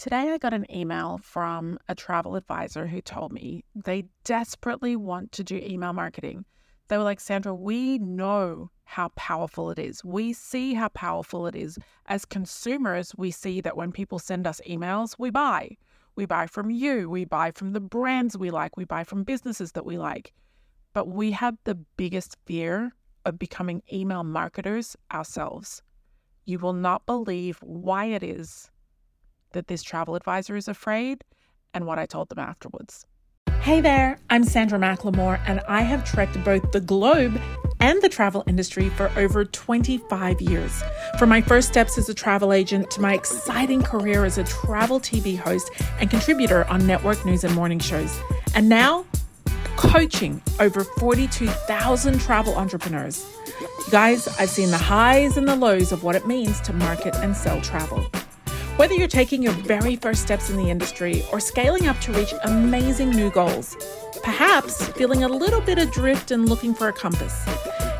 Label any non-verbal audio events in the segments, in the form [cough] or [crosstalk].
Today, I got an email from a travel advisor who told me they desperately want to do email marketing. They were like, Sandra, we know how powerful it is. We see how powerful it is. As consumers, we see that when people send us emails, we buy. We buy from you, we buy from the brands we like, we buy from businesses that we like. But we have the biggest fear of becoming email marketers ourselves. You will not believe why it is that this travel advisor is afraid and what I told them afterwards. Hey there, I'm Sandra McLemore, and I have trekked both the globe and the travel industry for over 25 years. From my first steps as a travel agent to my exciting career as a travel TV host and contributor on network news and morning shows. And now, coaching over 42,000 travel entrepreneurs. Guys, I've seen the highs and the lows of what it means to market and sell travel. Whether you're taking your very first steps in the industry or scaling up to reach amazing new goals, perhaps feeling a little bit adrift and looking for a compass,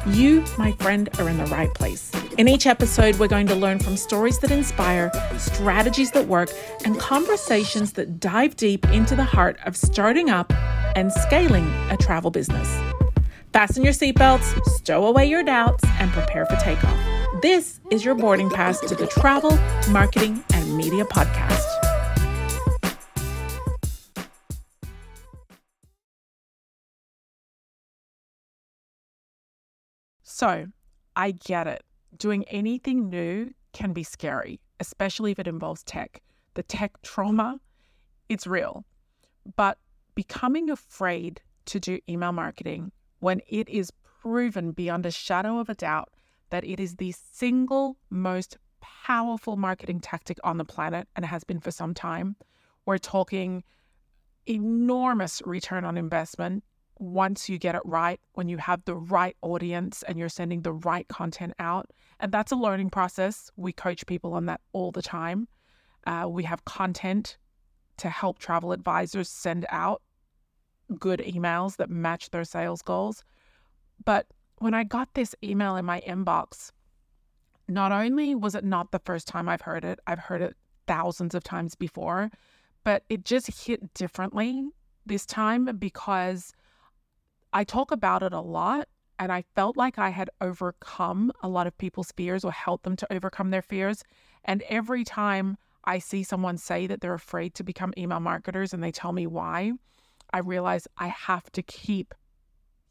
you, my friend, are in the right place. In each episode, we're going to learn from stories that inspire, strategies that work, and conversations that dive deep into the heart of starting up and scaling a travel business. Fasten your seatbelts, stow away your doubts, and prepare for takeoff. This is your boarding pass to the Travel, Marketing, Media Podcast. So, I get it. Doing anything new can be scary, especially if it involves tech. The tech trauma, it's real. But becoming afraid to do email marketing when it is proven beyond a shadow of a doubt that it is the single most powerful marketing tactic on the planet and has been for some time. We're talking enormous return on investment once you get it right, when you have the right audience and you're sending the right content out. And that's a learning process. We coach people on that all the time. Uh, we have content to help travel advisors send out good emails that match their sales goals. But when I got this email in my inbox, not only was it not the first time I've heard it, I've heard it thousands of times before, but it just hit differently this time because I talk about it a lot and I felt like I had overcome a lot of people's fears or helped them to overcome their fears. And every time I see someone say that they're afraid to become email marketers and they tell me why, I realize I have to keep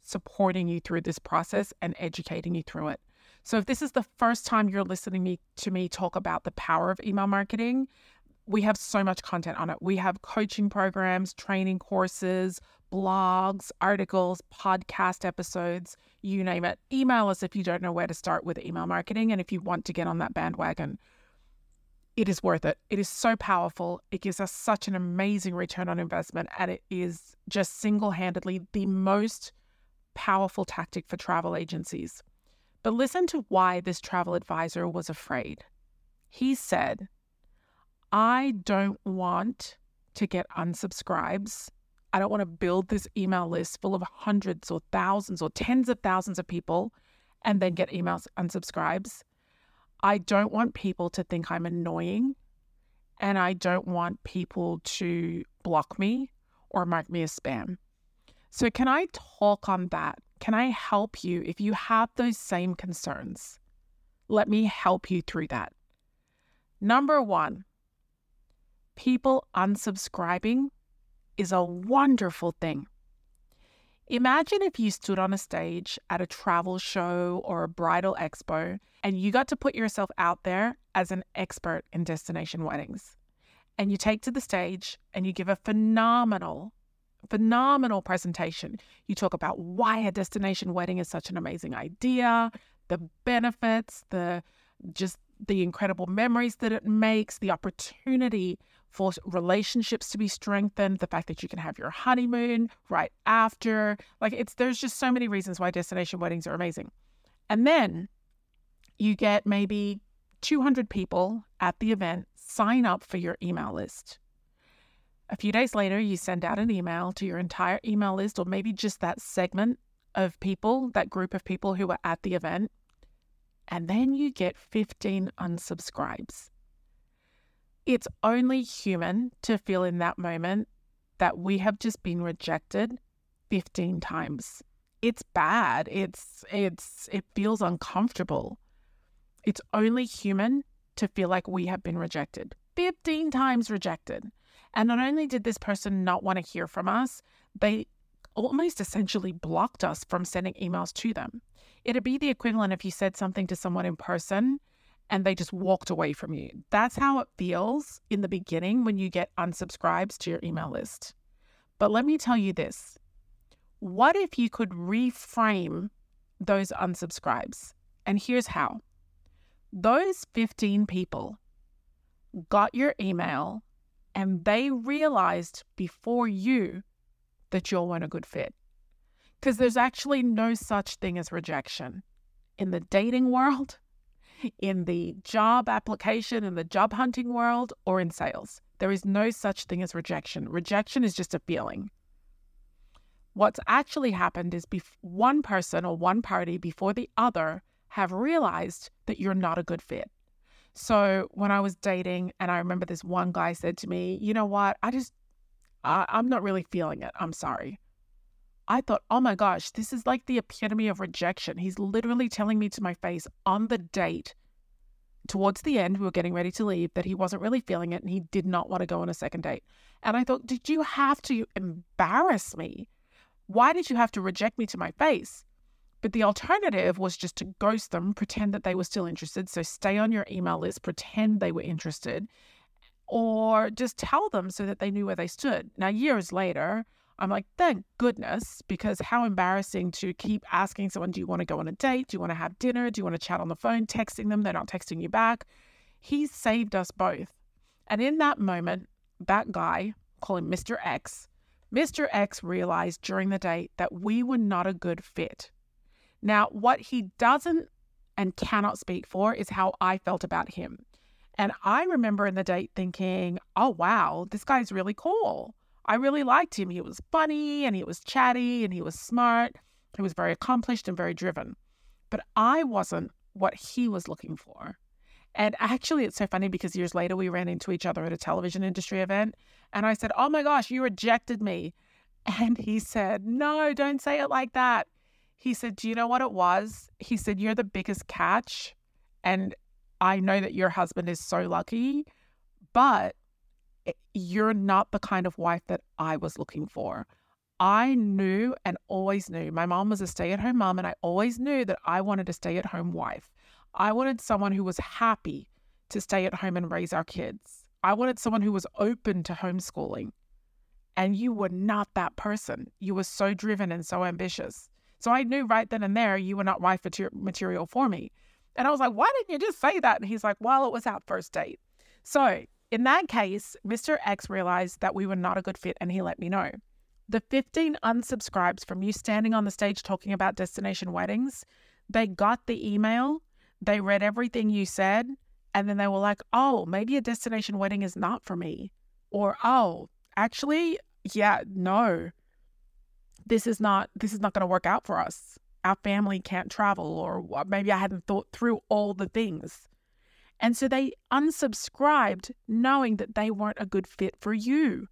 supporting you through this process and educating you through it. So if this is the first time you're listening me, to me talk about the power of email marketing, we have so much content on it. We have coaching programs, training courses, blogs, articles, podcast episodes, you name it. Email us if you don't know where to start with email marketing and if you want to get on that bandwagon it is worth it. It is so powerful. It gives us such an amazing return on investment. And it is just single handedly the most powerful tactic for travel agencies. But listen to why this travel advisor was afraid. He said, I don't want to get unsubscribes. I don't want to build this email list full of hundreds or thousands or tens of thousands of people and then get emails unsubscribes. I don't want people to think I'm annoying and I don't want people to block me or mark me as spam. So, can I talk on that? Can I help you if you have those same concerns? Let me help you through that. Number one, people unsubscribing is a wonderful thing. Imagine if you stood on a stage at a travel show or a bridal expo and you got to put yourself out there as an expert in destination weddings. And you take to the stage and you give a phenomenal, phenomenal presentation. You talk about why a destination wedding is such an amazing idea, the benefits, the just the incredible memories that it makes, the opportunity for relationships to be strengthened, the fact that you can have your honeymoon right after. Like it's there's just so many reasons why destination weddings are amazing. And then you get maybe 200 people at the event sign up for your email list. A few days later, you send out an email to your entire email list, or maybe just that segment of people, that group of people who were at the event, and then you get 15 unsubscribes It's only human to feel in that moment that we have just been rejected 15 times. It's bad. It's it's it feels uncomfortable. It's only human to feel like we have been rejected. 15 times rejected. And not only did this person not want to hear from us, they almost essentially blocked us from sending emails to them. It'd be the equivalent if you said something to someone in person and they just walked away from you. That's how it feels in the beginning when you get unsubscribes to your email list. But let me tell you this what if you could reframe those unsubscribes? And here's how those 15 people got your email and they realized before you that you weren't a good fit. Because there's actually no such thing as rejection in the dating world, in the job application, in the job hunting world, or in sales. There is no such thing as rejection. Rejection is just a feeling. What's actually happened is bef- one person or one party before the other have realized that you're not a good fit. So when I was dating, and I remember this one guy said to me, You know what? I just, I, I'm not really feeling it. I'm sorry. I thought, oh my gosh, this is like the epitome of rejection. He's literally telling me to my face on the date, towards the end, we were getting ready to leave, that he wasn't really feeling it and he did not want to go on a second date. And I thought, did you have to embarrass me? Why did you have to reject me to my face? But the alternative was just to ghost them, pretend that they were still interested. So stay on your email list, pretend they were interested, or just tell them so that they knew where they stood. Now, years later, I'm like, thank goodness, because how embarrassing to keep asking someone, do you want to go on a date? Do you want to have dinner? Do you want to chat on the phone? Texting them, they're not texting you back. He saved us both. And in that moment, that guy, call him Mr. X, Mr. X realized during the date that we were not a good fit. Now, what he doesn't and cannot speak for is how I felt about him. And I remember in the date thinking, oh, wow, this guy's really cool. I really liked him. He was funny and he was chatty and he was smart. He was very accomplished and very driven. But I wasn't what he was looking for. And actually, it's so funny because years later, we ran into each other at a television industry event. And I said, Oh my gosh, you rejected me. And he said, No, don't say it like that. He said, Do you know what it was? He said, You're the biggest catch. And I know that your husband is so lucky, but you're not the kind of wife that I was looking for. I knew and always knew my mom was a stay at home mom, and I always knew that I wanted a stay at home wife. I wanted someone who was happy to stay at home and raise our kids. I wanted someone who was open to homeschooling. And you were not that person. You were so driven and so ambitious. So I knew right then and there you were not wife material for me. And I was like, why didn't you just say that? And he's like, well, it was our first date. So in that case, Mr. X realized that we were not a good fit and he let me know. The 15 unsubscribes from you standing on the stage talking about destination weddings, they got the email, they read everything you said, and then they were like, oh, maybe a destination wedding is not for me. Or, oh, actually, yeah, no, this is not this is not going to work out for us. Our family can't travel or maybe i hadn't thought through all the things. And so they unsubscribed knowing that they weren't a good fit for you.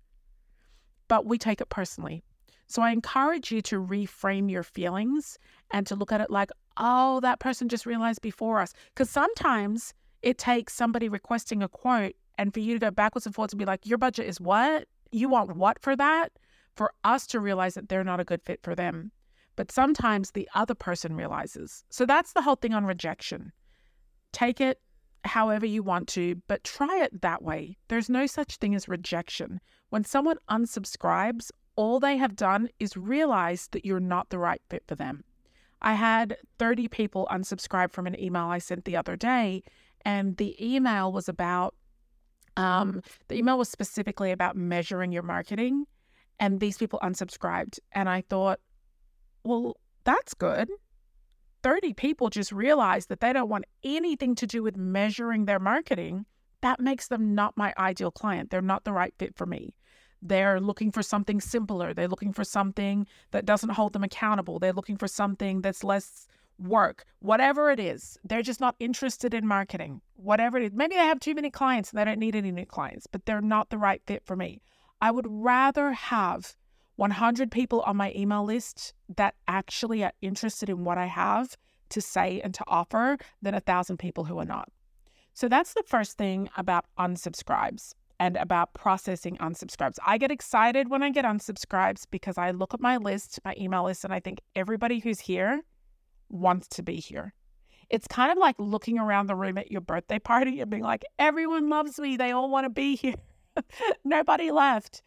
But we take it personally. So i encourage you to reframe your feelings and to look at it like oh that person just realized before us. Because sometimes it takes somebody requesting a quote and for you to go backwards and forwards and be like your budget is what? You want what for that for us to realize that they're not a good fit for them. But sometimes the other person realizes. So that's the whole thing on rejection. Take it however you want to, but try it that way. There's no such thing as rejection. When someone unsubscribes, all they have done is realize that you're not the right fit for them. I had 30 people unsubscribe from an email I sent the other day, and the email was about um, the email was specifically about measuring your marketing and these people unsubscribed. And I thought, well, that's good. 30 people just realized that they don't want anything to do with measuring their marketing. That makes them not my ideal client. They're not the right fit for me. They're looking for something simpler. They're looking for something that doesn't hold them accountable. They're looking for something that's less work, whatever it is. They're just not interested in marketing, whatever it is. Maybe they have too many clients and they don't need any new clients, but they're not the right fit for me. I would rather have 100 people on my email list that actually are interested in what I have to say and to offer than a thousand people who are not. So that's the first thing about unsubscribes and about processing unsubscribes. I get excited when I get unsubscribes because I look at my list, my email list, and I think everybody who's here wants to be here. It's kind of like looking around the room at your birthday party and being like, everyone loves me. They all want to be here. [laughs] Nobody left.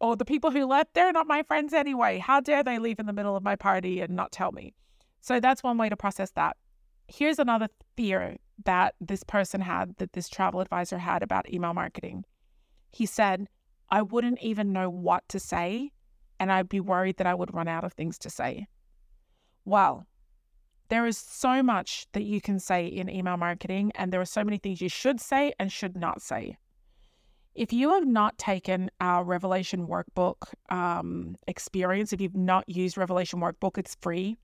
Or the people who left, they're not my friends anyway. How dare they leave in the middle of my party and not tell me? So that's one way to process that. Here's another fear that this person had, that this travel advisor had about email marketing. He said, I wouldn't even know what to say, and I'd be worried that I would run out of things to say. Well, there is so much that you can say in email marketing, and there are so many things you should say and should not say. If you have not taken our Revelation Workbook um, experience, if you've not used Revelation Workbook, it's free.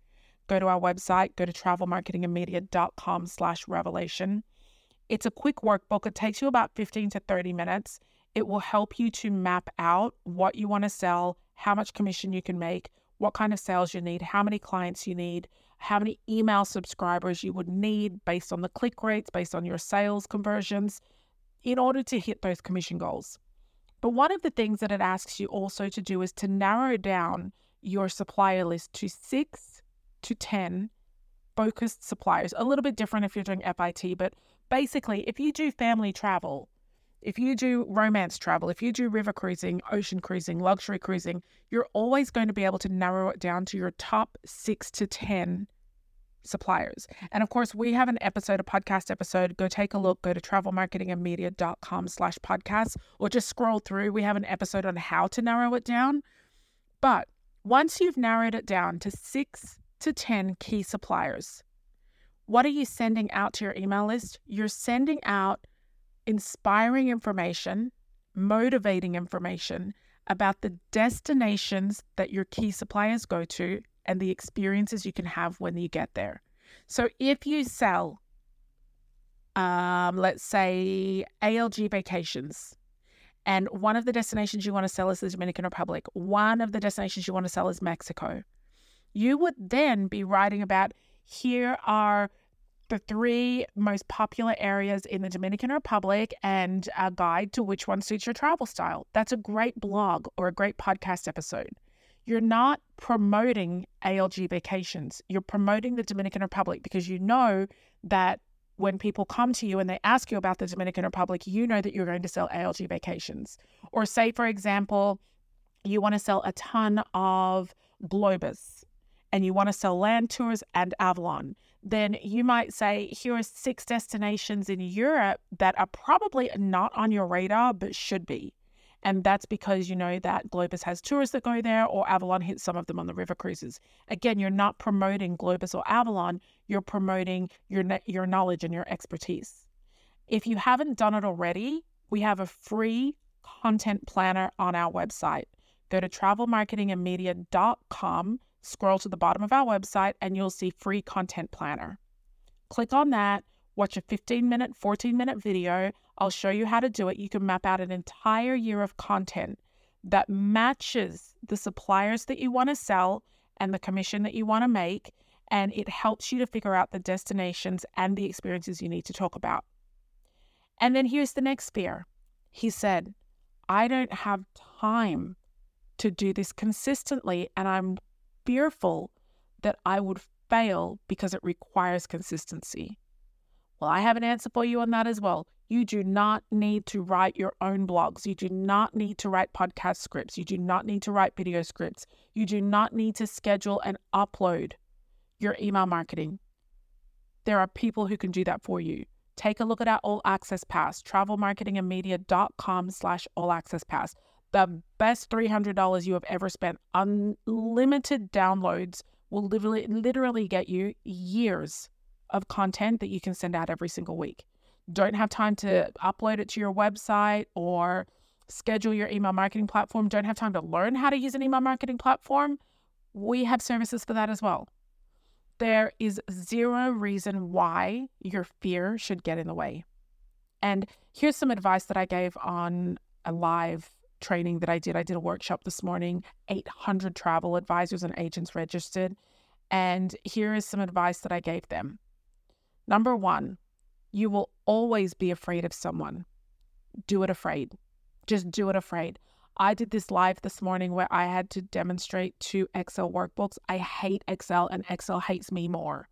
Go to our website, go to travelmarketingandmedia.com slash revelation. It's a quick workbook. It takes you about 15 to 30 minutes. It will help you to map out what you want to sell, how much commission you can make, what kind of sales you need, how many clients you need, how many email subscribers you would need based on the click rates, based on your sales conversions, in order to hit those commission goals. But one of the things that it asks you also to do is to narrow down your supplier list to six to 10 focused suppliers. A little bit different if you're doing FIT, but basically, if you do family travel, if you do romance travel, if you do river cruising, ocean cruising, luxury cruising, you're always going to be able to narrow it down to your top six to 10 suppliers. And of course, we have an episode, a podcast episode. Go take a look. Go to travelmarketingandmedia.com slash podcast or just scroll through. We have an episode on how to narrow it down. But once you've narrowed it down to six to 10 key suppliers, what are you sending out to your email list? You're sending out inspiring information, motivating information about the destinations that your key suppliers go to and the experiences you can have when you get there. So if you sell, um, let's say ALG vacations, and one of the destinations you want to sell is the Dominican Republic, one of the destinations you want to sell is Mexico, you would then be writing about here are the three most popular areas in the Dominican Republic and a guide to which one suits your travel style. That's a great blog or a great podcast episode. You're not promoting ALG vacations. You're promoting the Dominican Republic because you know that when people come to you and they ask you about the Dominican Republic, you know that you're going to sell ALG vacations. Or, say, for example, you want to sell a ton of Globus and you want to sell land tours and Avalon then you might say, here are six destinations in Europe that are probably not on your radar, but should be. And that's because you know that Globus has tourists that go there, or Avalon hits some of them on the river cruises. Again, you're not promoting Globus or Avalon, you're promoting your, your knowledge and your expertise. If you haven't done it already, we have a free content planner on our website. Go to travelmarketingandmedia.com scroll to the bottom of our website and you'll see free content planner. Click on that, watch a 15 minute, 14 minute video. I'll show you how to do it. You can map out an entire year of content that matches the suppliers that you want to sell and the commission that you want to make. And it helps you to figure out the destinations and the experiences you need to talk about. And then here's the next fear. He said, I don't have time to do this consistently, and I'm fearful that I would fail because it requires consistency. Well, I have an answer for you on that as well. You do not need to write your own blogs. You do not need to write podcast scripts. You do not need to write video scripts. You do not need to schedule and upload your email marketing. There are people who can do that for you. Take a look at our All Access Pass, travelmarketingandmedia.com slash All Access Pass the best $300 you have ever spent. Unlimited downloads will literally, literally get you years of content that you can send out every single week. Don't have time to upload it to your website or schedule your email marketing platform. Don't have time to learn how to use an email marketing platform. We have services for that as well. There is zero reason why your fear should get in the way. And here's some advice that I gave on a live training that I did. I did a workshop this morning, 800 travel advisors and agents registered. And here is some advice that I gave them. Number one, you will always be afraid of someone. Do it afraid. Just do it afraid. I did this live this morning where I had to demonstrate two Excel workbooks. I hate Excel and Excel hates me more.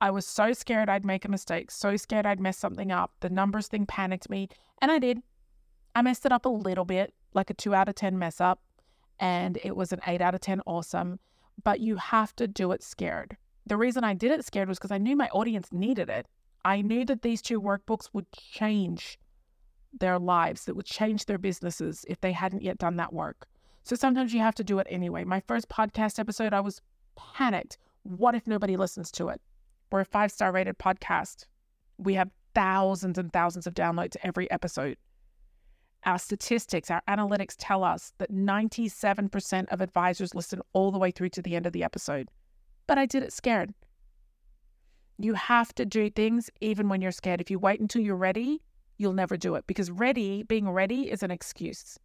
I was so scared I'd make a mistake, so scared I'd mess something up. The numbers thing panicked me, and I did. I messed it up a little bit, like a two out of 10 mess up, and it was an eight out of 10 awesome. But you have to do it scared. The reason I did it scared was because I knew my audience needed it. I knew that these two workbooks would change their lives, that would change their businesses if they hadn't yet done that work. So sometimes you have to do it anyway. My first podcast episode, I was panicked. What if nobody listens to it? We're a five star rated podcast. We have thousands and thousands of downloads every episode. Our statistics, our analytics tell us that 97% of advisors listen all the way through to the end of the episode. But I did it scared. You have to do things even when you're scared. If you wait until you're ready, you'll never do it because ready, being ready is an excuse.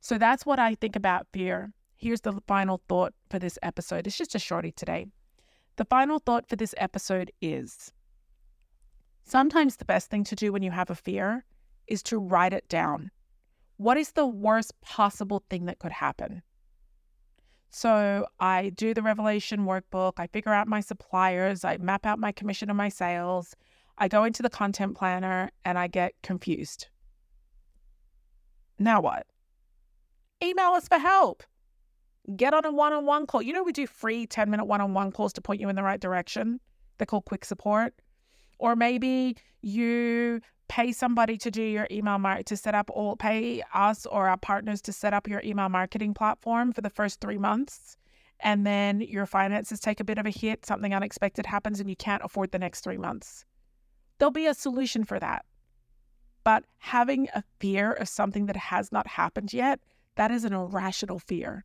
So that's what I think about fear. Here's the final thought for this episode. It's just a shorty today. The final thought for this episode is sometimes the best thing to do when you have a fear is to write it down. What is the worst possible thing that could happen? So I do the revelation workbook, I figure out my suppliers, I map out my commission and my sales, I go into the content planner and I get confused. Now what? Email us for help. Get on a one on one call. You know, we do free 10 minute one on one calls to point you in the right direction. They're called quick support. Or maybe you pay somebody to do your email market to set up all pay us or our partners to set up your email marketing platform for the first three months. And then your finances take a bit of a hit, something unexpected happens, and you can't afford the next three months there'll be a solution for that. But having a fear of something that has not happened yet, that is an irrational fear.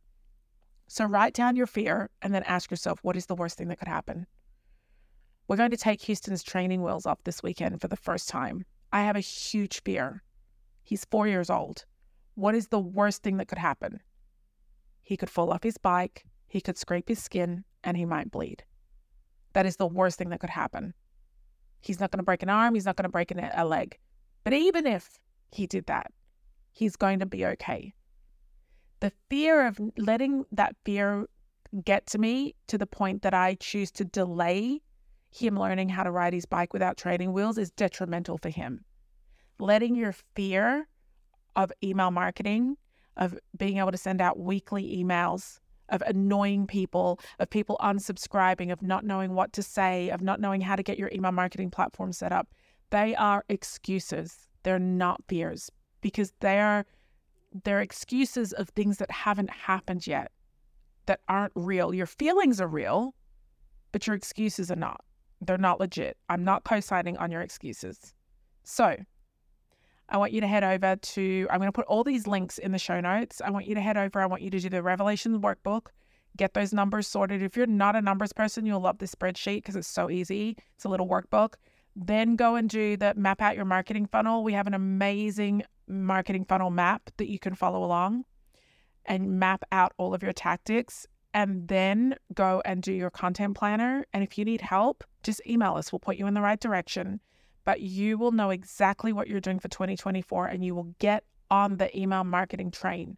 So write down your fear and then ask yourself, what is the worst thing that could happen? We're going to take Houston's training wheels off this weekend for the first time. I have a huge fear. He's four years old. What is the worst thing that could happen? He could fall off his bike, he could scrape his skin, and he might bleed. That is the worst thing that could happen. He's not going to break an arm. He's not going to break a leg. But even if he did that, he's going to be okay. The fear of letting that fear get to me to the point that I choose to delay him learning how to ride his bike without training wheels is detrimental for him. Letting your fear of email marketing, of being able to send out weekly emails, of annoying people, of people unsubscribing, of not knowing what to say, of not knowing how to get your email marketing platform set up. They are excuses. They're not fears because they are they're excuses of things that haven't happened yet, that aren't real. Your feelings are real, but your excuses are not. They're not legit. I'm not co-signing on your excuses. So I want you to head over to, I'm going to put all these links in the show notes. I want you to head over. I want you to do the Revelations workbook, get those numbers sorted. If you're not a numbers person, you'll love this spreadsheet because it's so easy. It's a little workbook. Then go and do the map out your marketing funnel. We have an amazing marketing funnel map that you can follow along and map out all of your tactics. And then go and do your content planner. And if you need help, just email us. We'll point you in the right direction but you will know exactly what you're doing for 2024 and you will get on the email marketing train.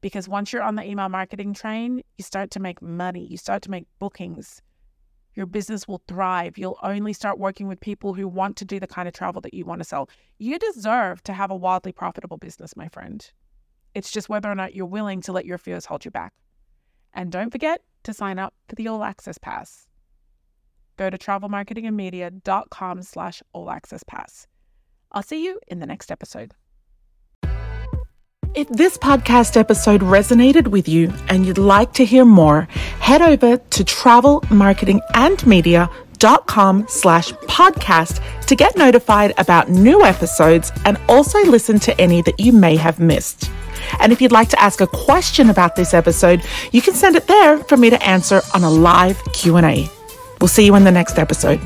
Because once you're on the email marketing train, you start to make money, you start to make bookings. Your business will thrive. You'll only start working with people who want to do the kind of travel that you want to sell. You deserve to have a wildly profitable business, my friend. It's just whether or not you're willing to let your fears hold you back. And don't forget to sign up for the All Access Pass go to travelmarketingandmedia.com slash all access pass. I'll see you in the next episode. If this podcast episode resonated with you and you'd like to hear more, head over to travelmarketingandmedia.com slash podcast to get notified about new episodes and also listen to any that you may have missed. And if you'd like to ask a question about this episode, you can send it there for me to answer on a live Q&A. We'll see you in the next episode.